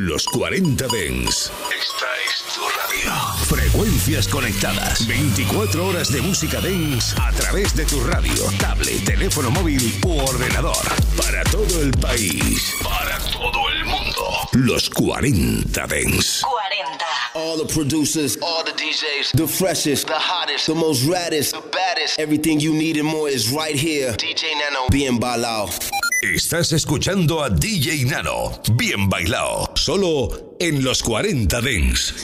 Los 40 Dens. Esta es tu radio. Frecuencias conectadas. 24 horas de música Dens a través de tu radio, tablet, teléfono móvil u ordenador. Para todo el país. Para todo el mundo. Los 40 Dens. 40. All the producers, all the DJs, the freshest, the hottest, the most raddest, the baddest. Everything you need and more is right here. DJ Nano. Bien balao. Estás escuchando a DJ Nano, bien bailado, solo en los 40 Dents.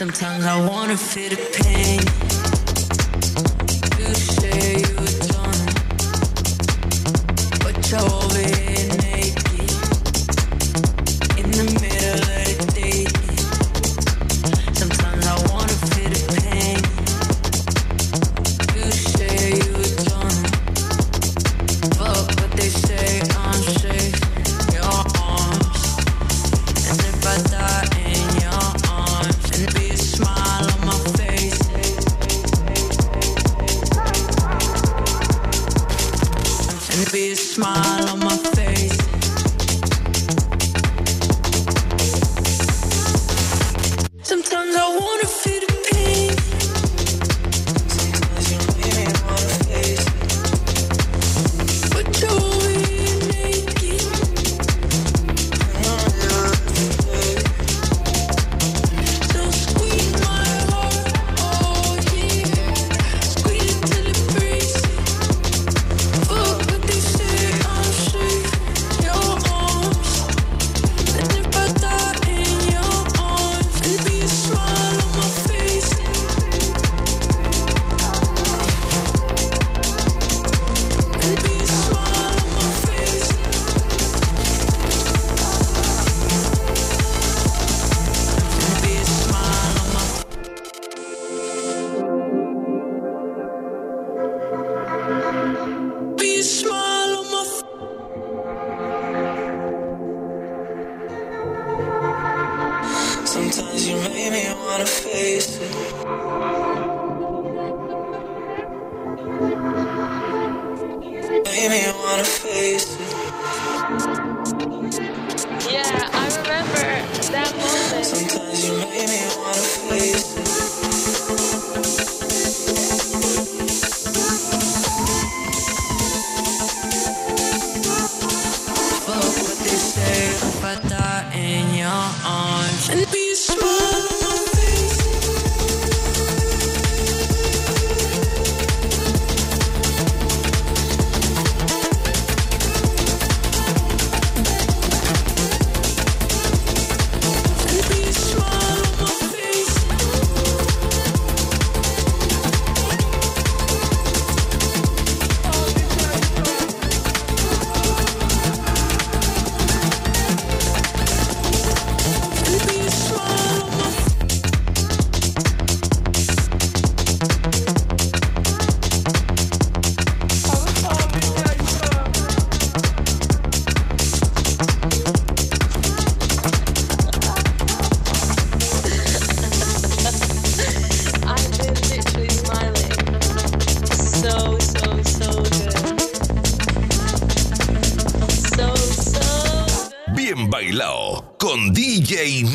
y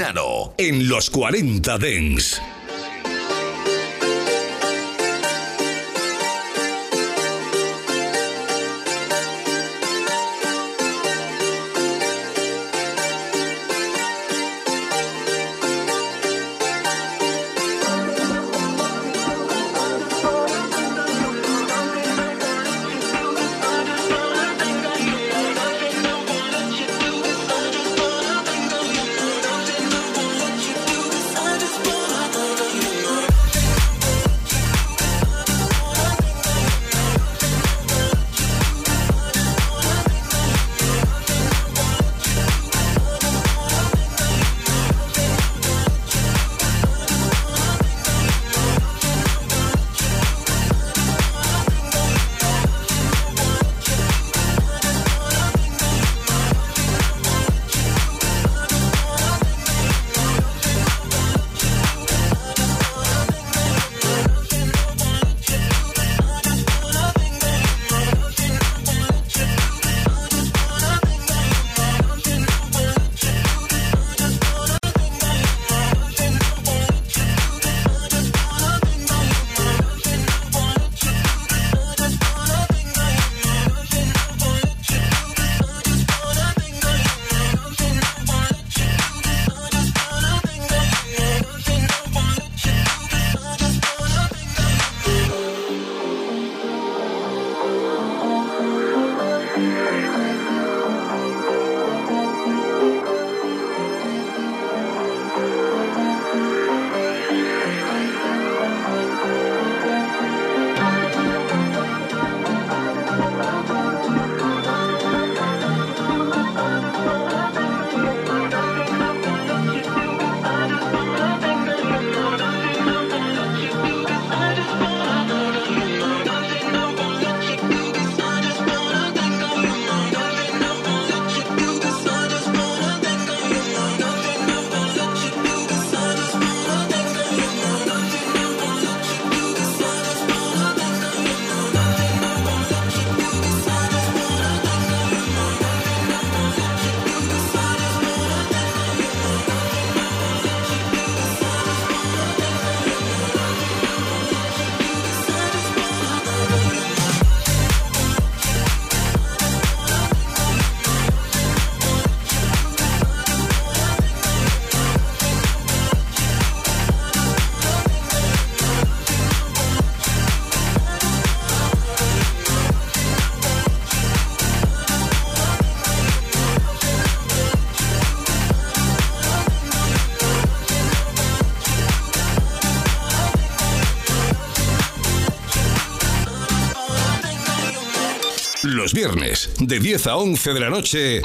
en los 40 Dens. de 10 a 11 de la noche,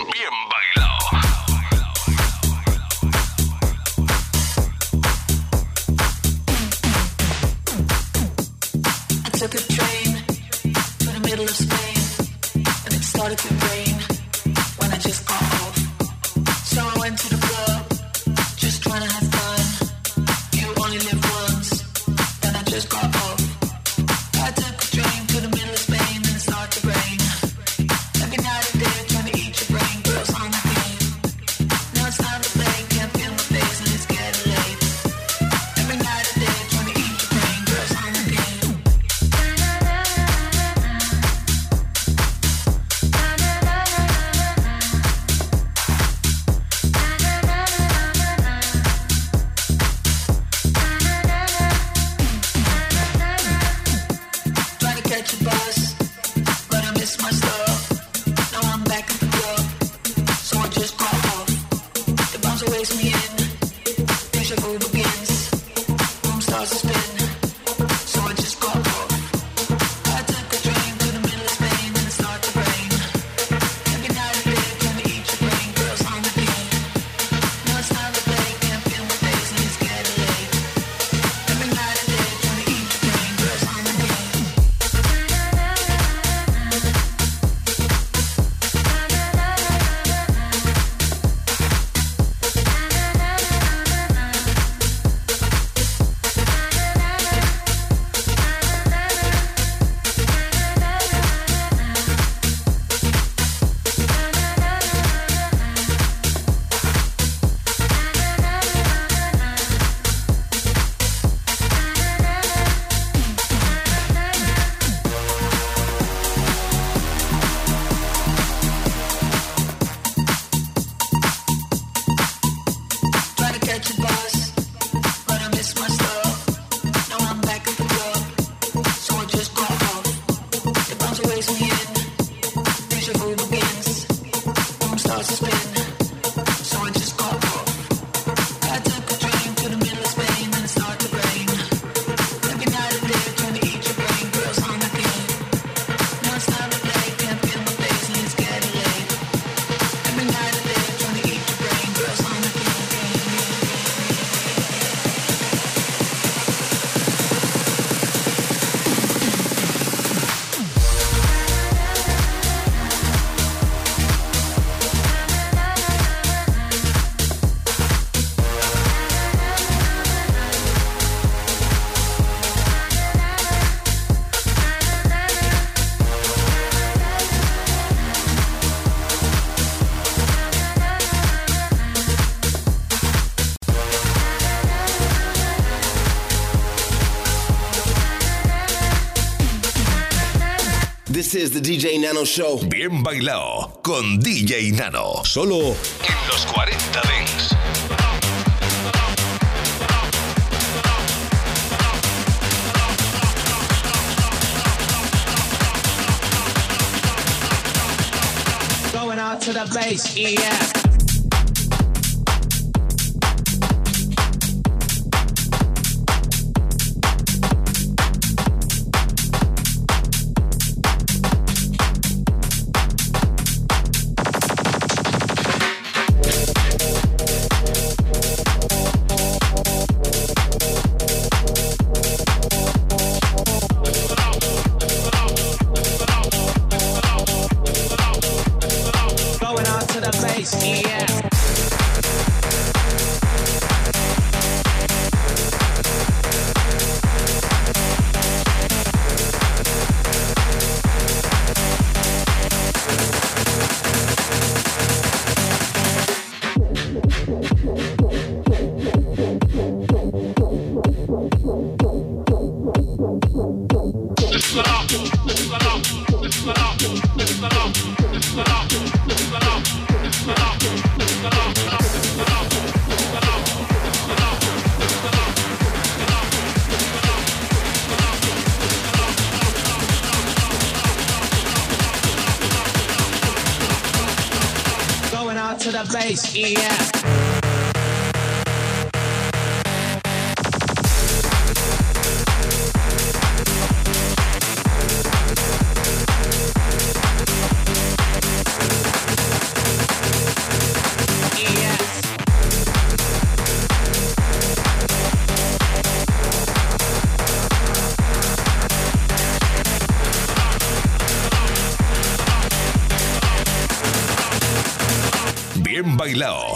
the DJ Nano Show. Bien bailado con DJ Nano. Solo en los 40 Dents. Going out to the base, yeah.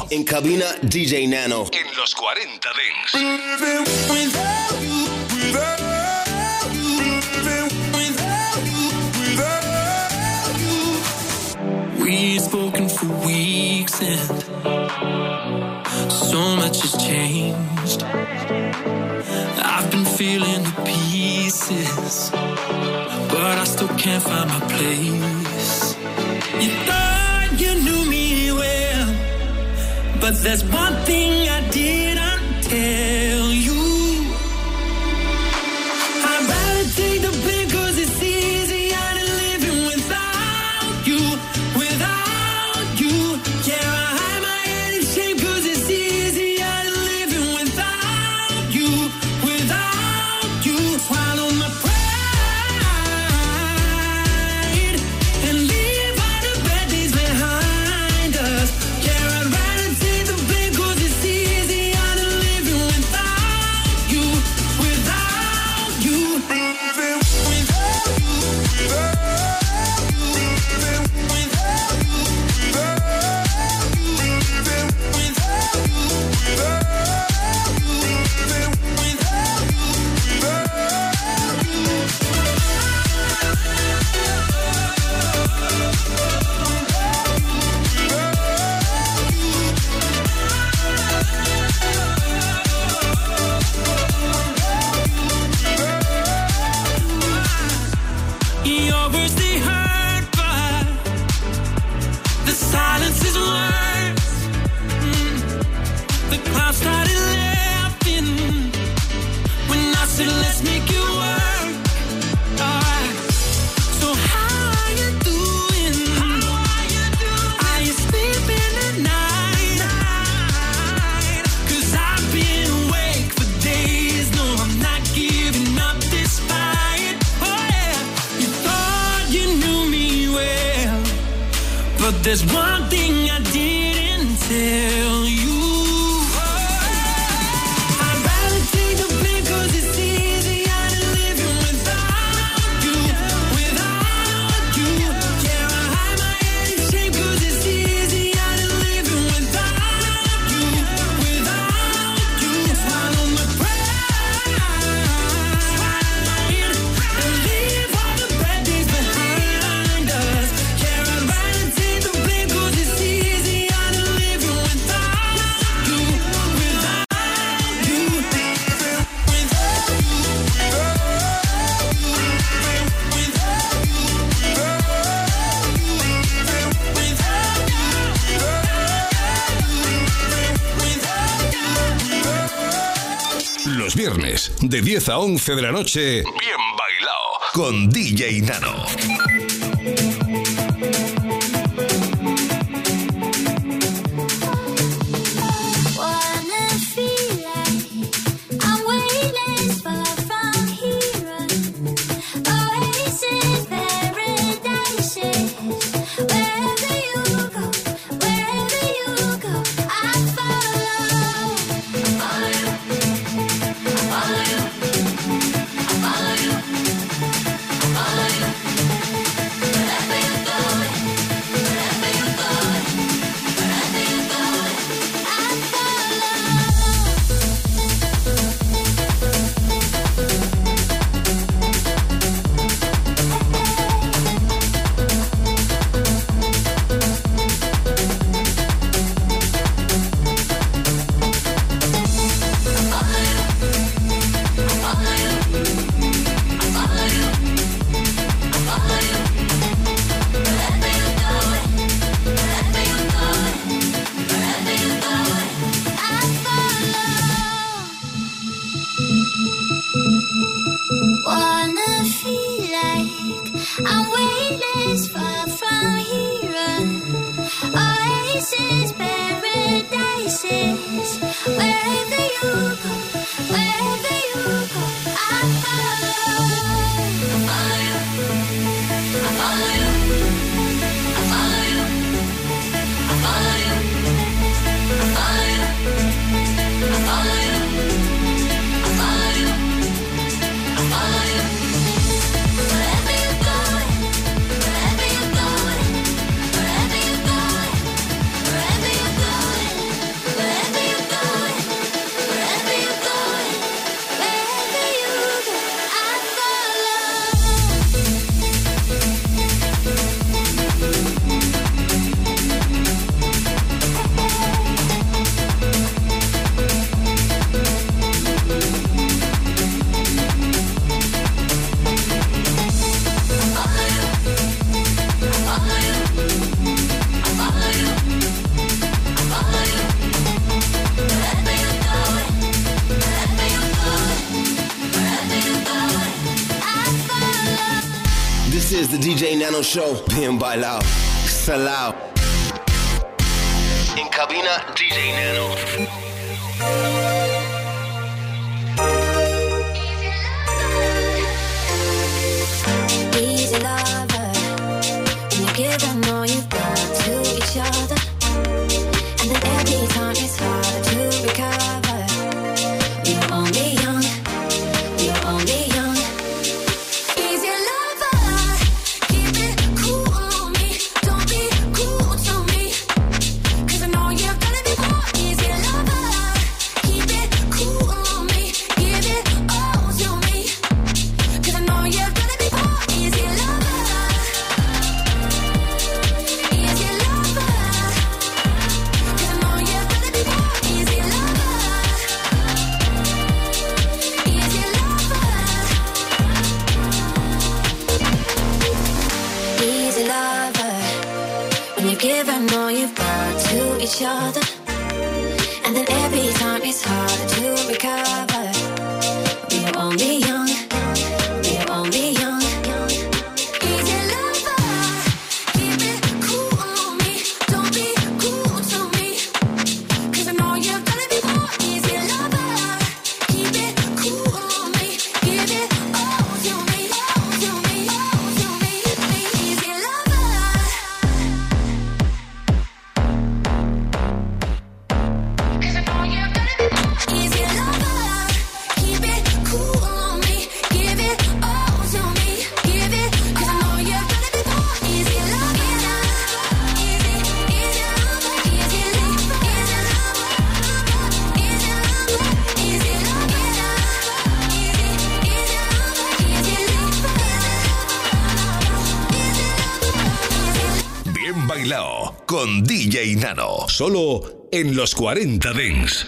En cabina DJ Nano. En los 40 Dance. We've spoken for weeks and so much has changed. I've been feeling the pieces, but I still can't find my place. But there's one thing de 10 a 11 de la noche, bien bailado con DJ Nano. i Bài làm each other. And then every time it's hard to recover. solo en los 40 dens.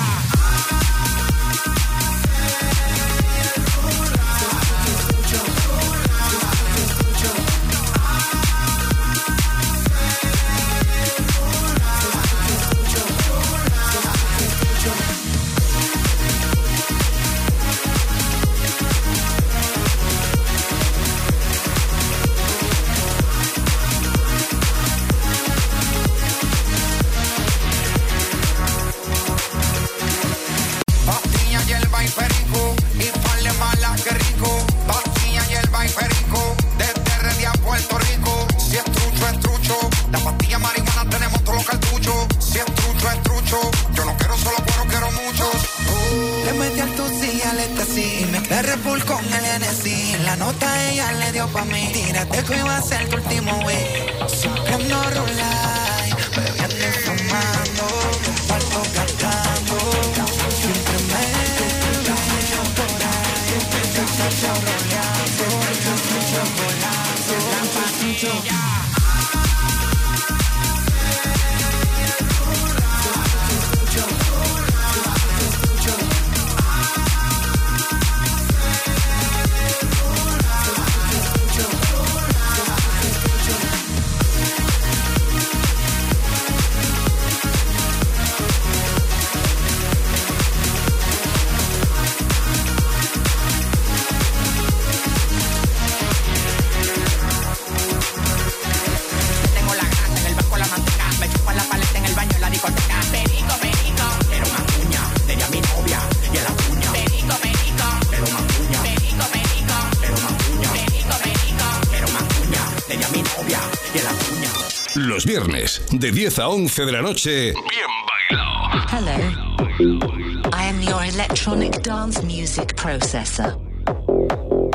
los viernes, de 10 a 11 de la noche, bien bailao. Hello. I am your electronic dance music processor.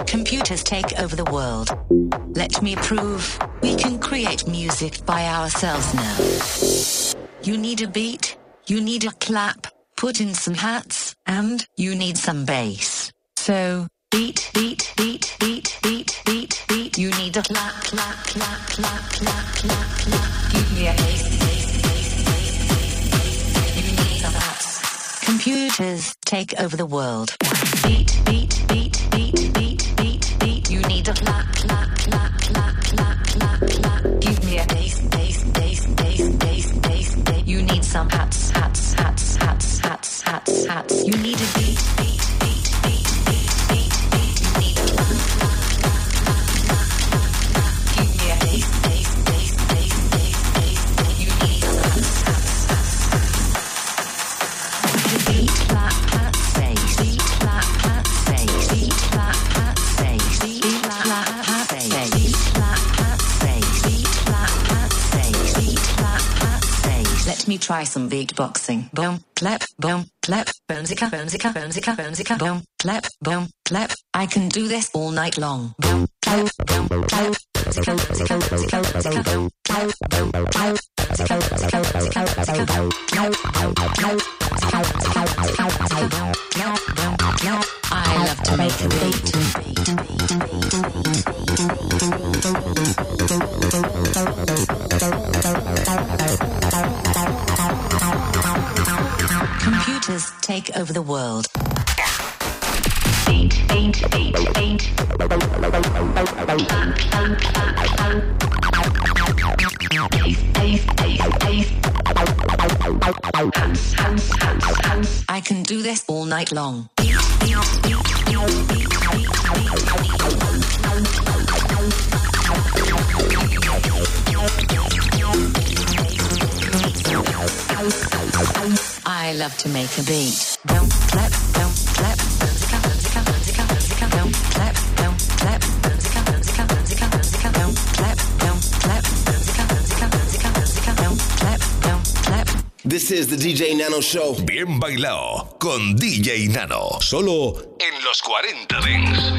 Computers take over the world. Let me prove we can create music by ourselves now. You need a beat, you need a clap, put in some hats, and you need some bass. So, beat, beat, beat, beat, beat, beat, beat. You need a clap, clap, clap, clap, clap, clap, clap. Give me a bass, bass, bass, bass, bass, bass. You need a bass. Computers take over the world. Beat, beat, beat, beat, beat, beat, beat. You need a clap, clap, clap, clap, clap, clap, clap. Give me a bass, bass, bass, bass, bass, bass, bass. You need some hats, hats, hats, hats, hats, hats, hats. You need a beat, beat. let me try some beatboxing. Boom, clap, boom, clap, boomzica, boomzica, boomzica, boomzica, boom, clap, boom, clap. I can do this all night long. boom, clap, boom, clap. I love to make a beat. the world. I can do this all night long. I love to make a beat. This is the DJ Nano Show. Bien bailado con DJ Nano. Solo en los 40 Dings.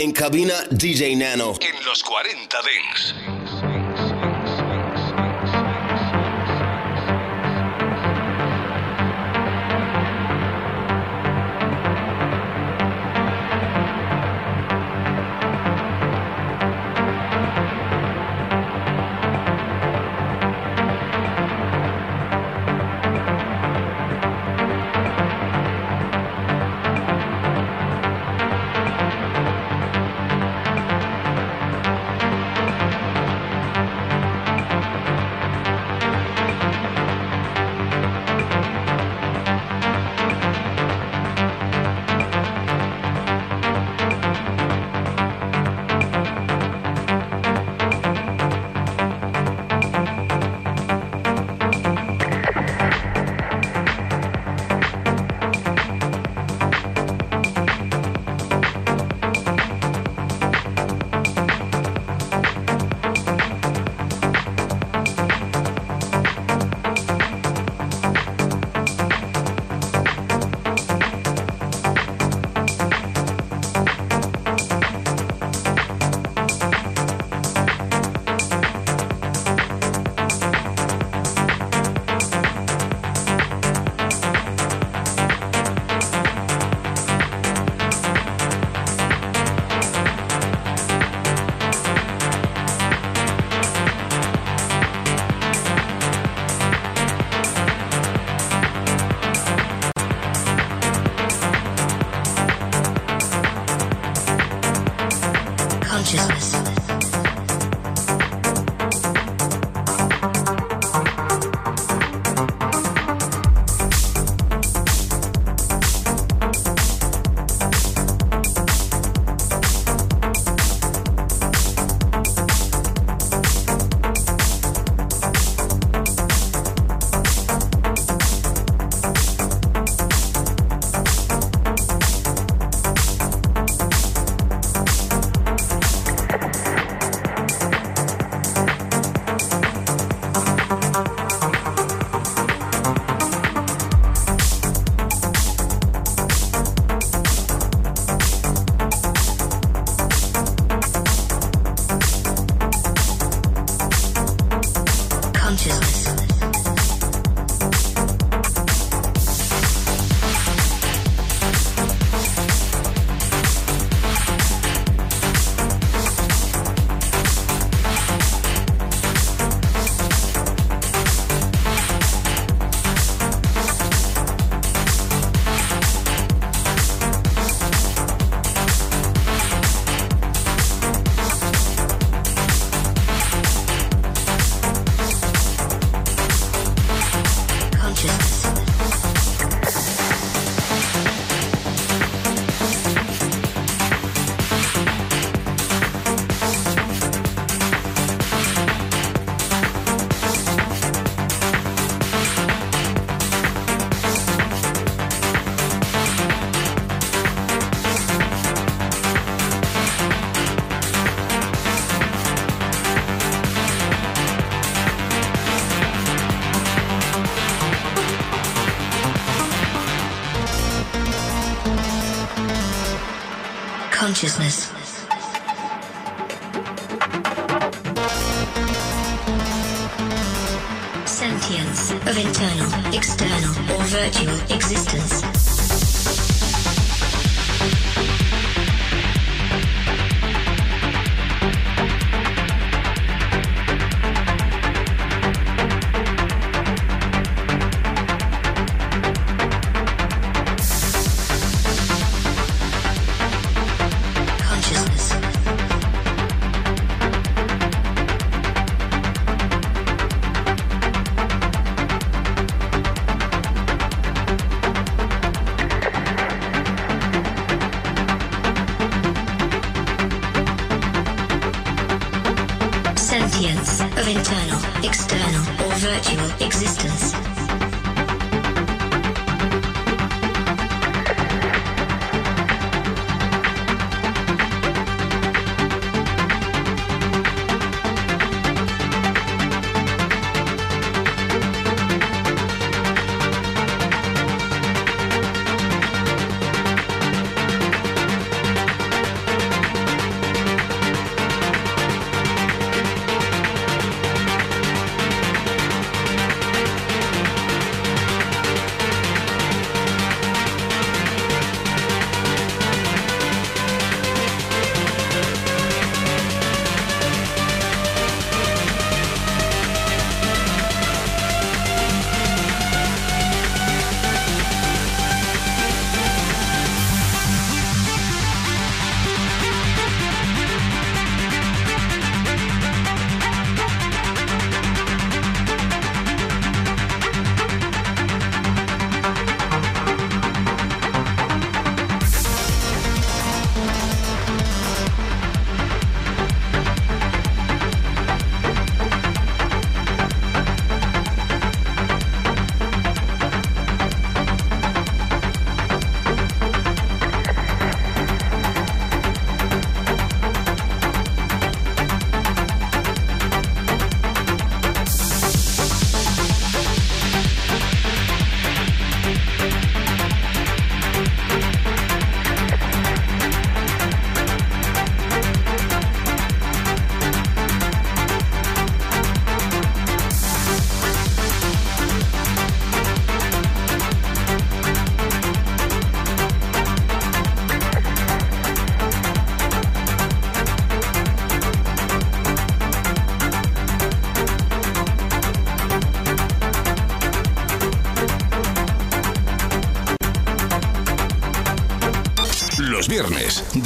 En cabina DJ Nano. En los 40 Dings. consciousness.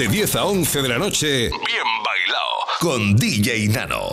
de 10 a 11 de la noche, bien bailado con DJ Nano.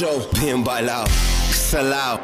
show. Bien bailao, salado.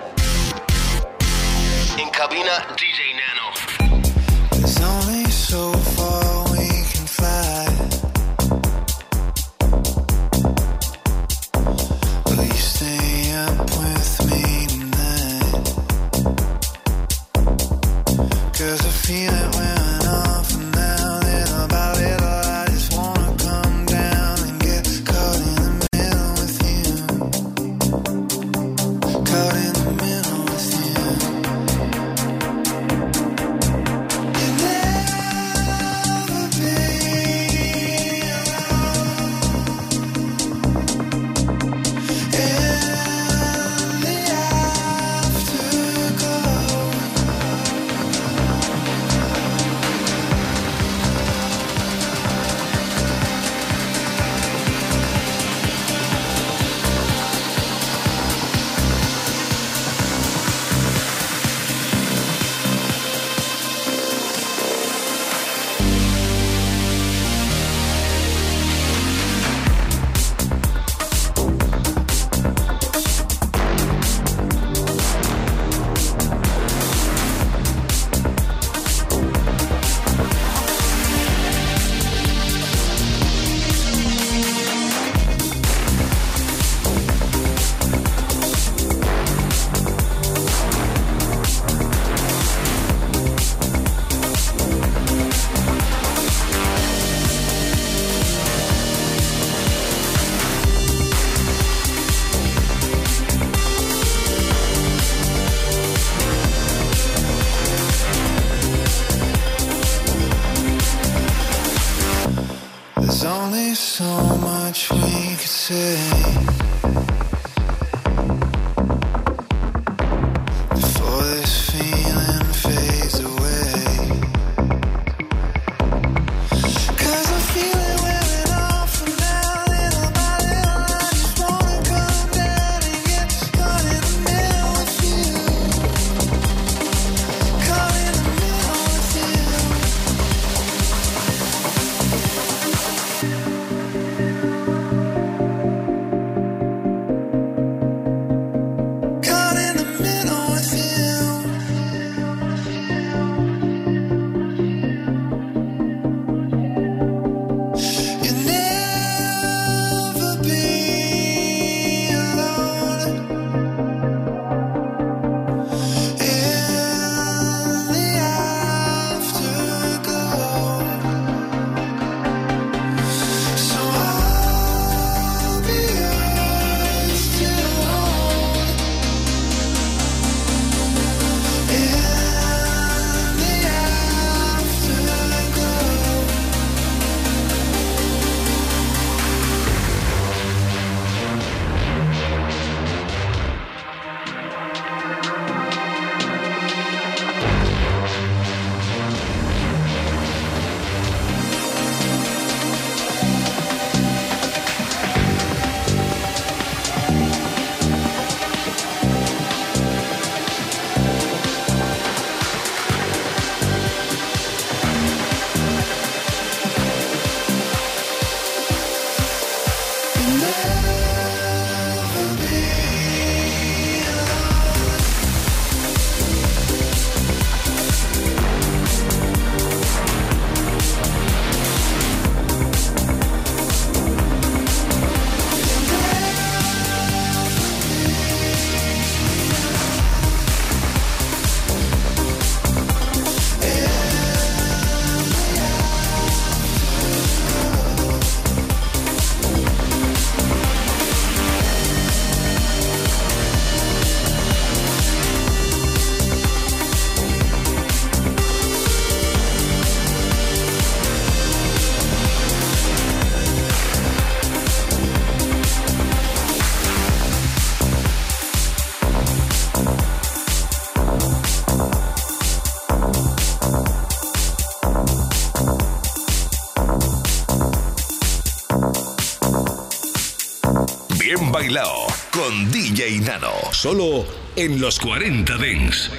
con DJ Nano. Solo en los 40 Dens.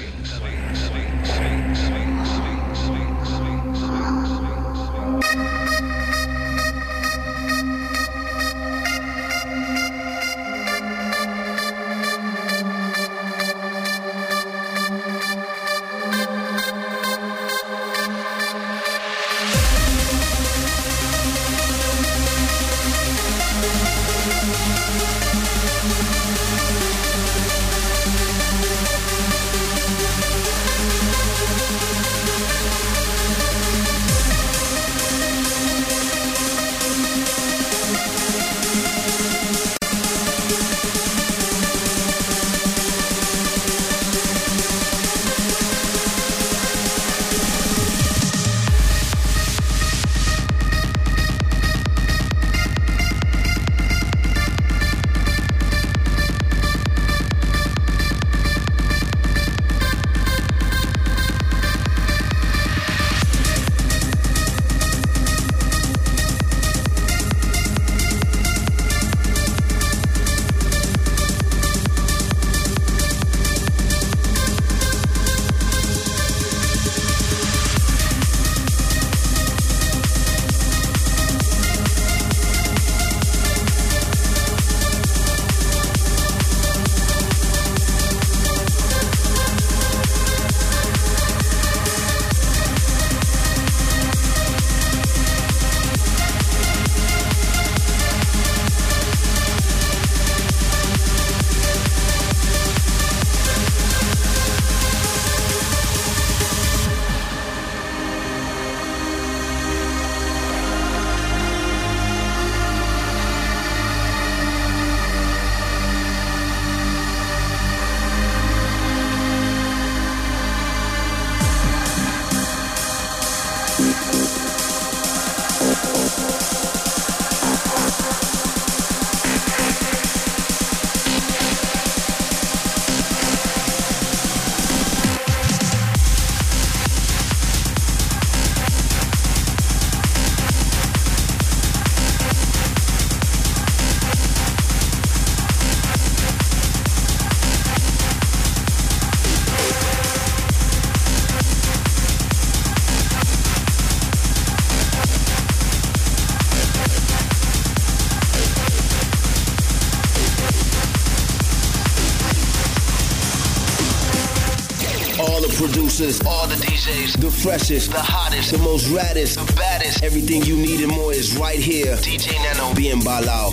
freshest, the hottest, the most raddest, the baddest. Everything you need and more is right here. DJ Nano, bien bailao.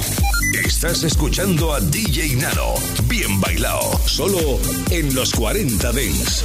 Estás escuchando a DJ Nano, bien bailao, solo en los 40 Dents.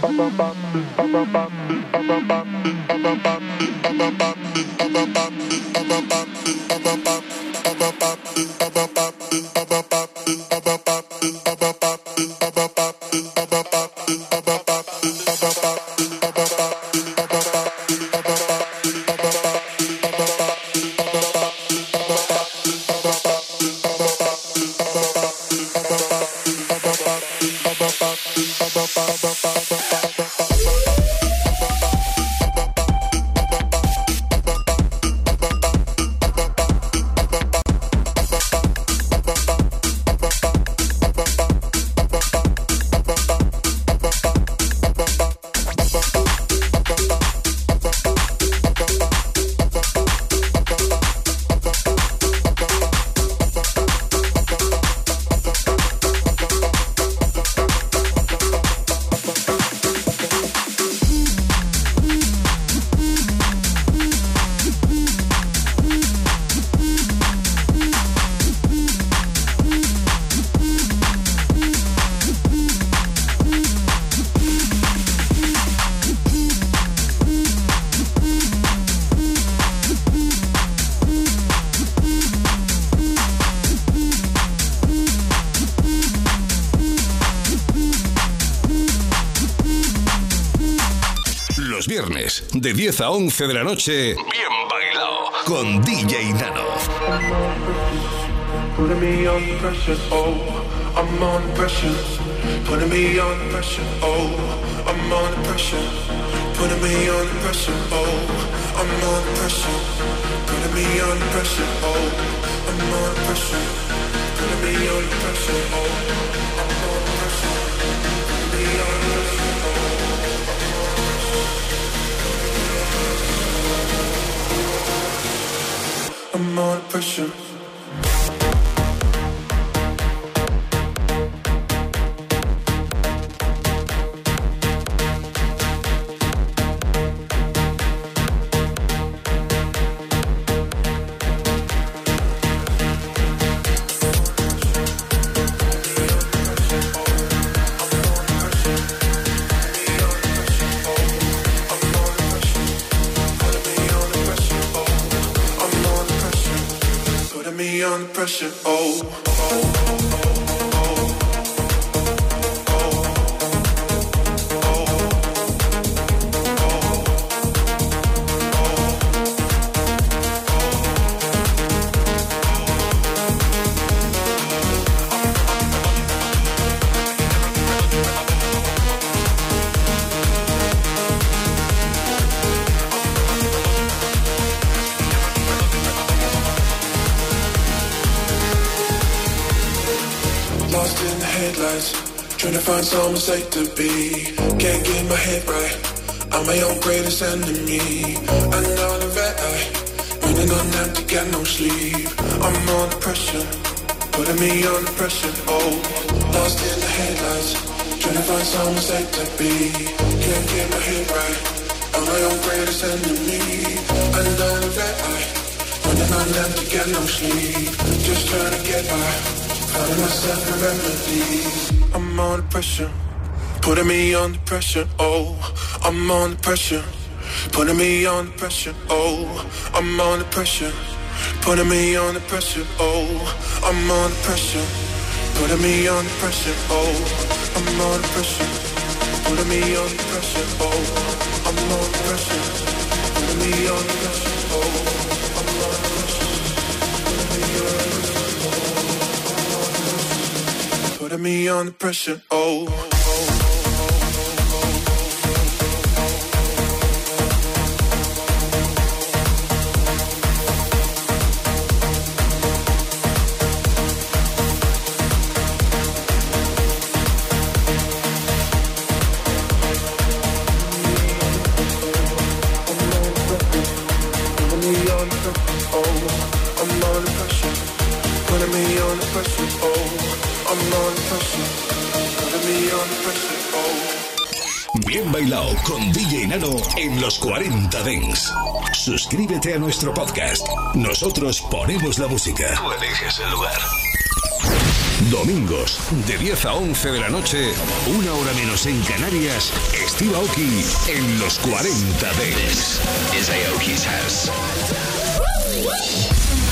Bye. de 10 a 11 de la noche, bien bailado con DJ Nano. Putting me on pressure, oh, I'm on pressure. Putting me on pressure, oh, I'm on pressure. Putting me on pressure, oh, I'm on pressure. Putting me on pressure, oh, I'm on pressure. Putting me on pressure, oh. options safe to be. Can't get my head right. I'm my own greatest enemy. I know the red eye. Running on empty, get no sleep. I'm on pressure, putting me on pressure. Oh, lost in the headlights, trying to find someone safe to be. Can't get my head right. I'm my own greatest enemy. I know the red eye. Running on empty, get no sleep. Just trying to get by. Finding myself a remedy. I'm on pressure. Putting me under pressure, oh, I'm under pressure. Putting me under pressure, oh, I'm under pressure. Putting me under pressure, oh, I'm under pressure. Putting me under pressure, oh, I'm under pressure. Putting me under pressure, oh, I'm under pressure. Putting me under pressure, oh, I'm under pressure. Putting me under pressure, oh, I'm under pressure. pressure, oh. en los 40 Dengs. Suscríbete a nuestro podcast. Nosotros ponemos la música. Tú eliges el lugar. Domingos, de 10 a 11 de la noche, una hora menos en Canarias, Steve Aoki en los 40 Dengs. Es Aoki's house.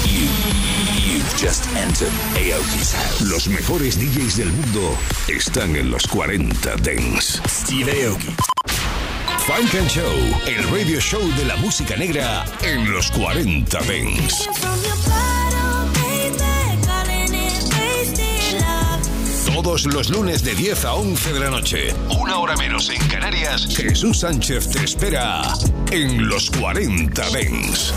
you've just entered Aoki's house. Los mejores DJs del mundo están en los 40 Dengs. Steve Aoki. Funk and Show, el radio show de la música negra en los 40 Dents. Todos los lunes de 10 a 11 de la noche, una hora menos en Canarias, Jesús Sánchez te espera en los 40 Dents.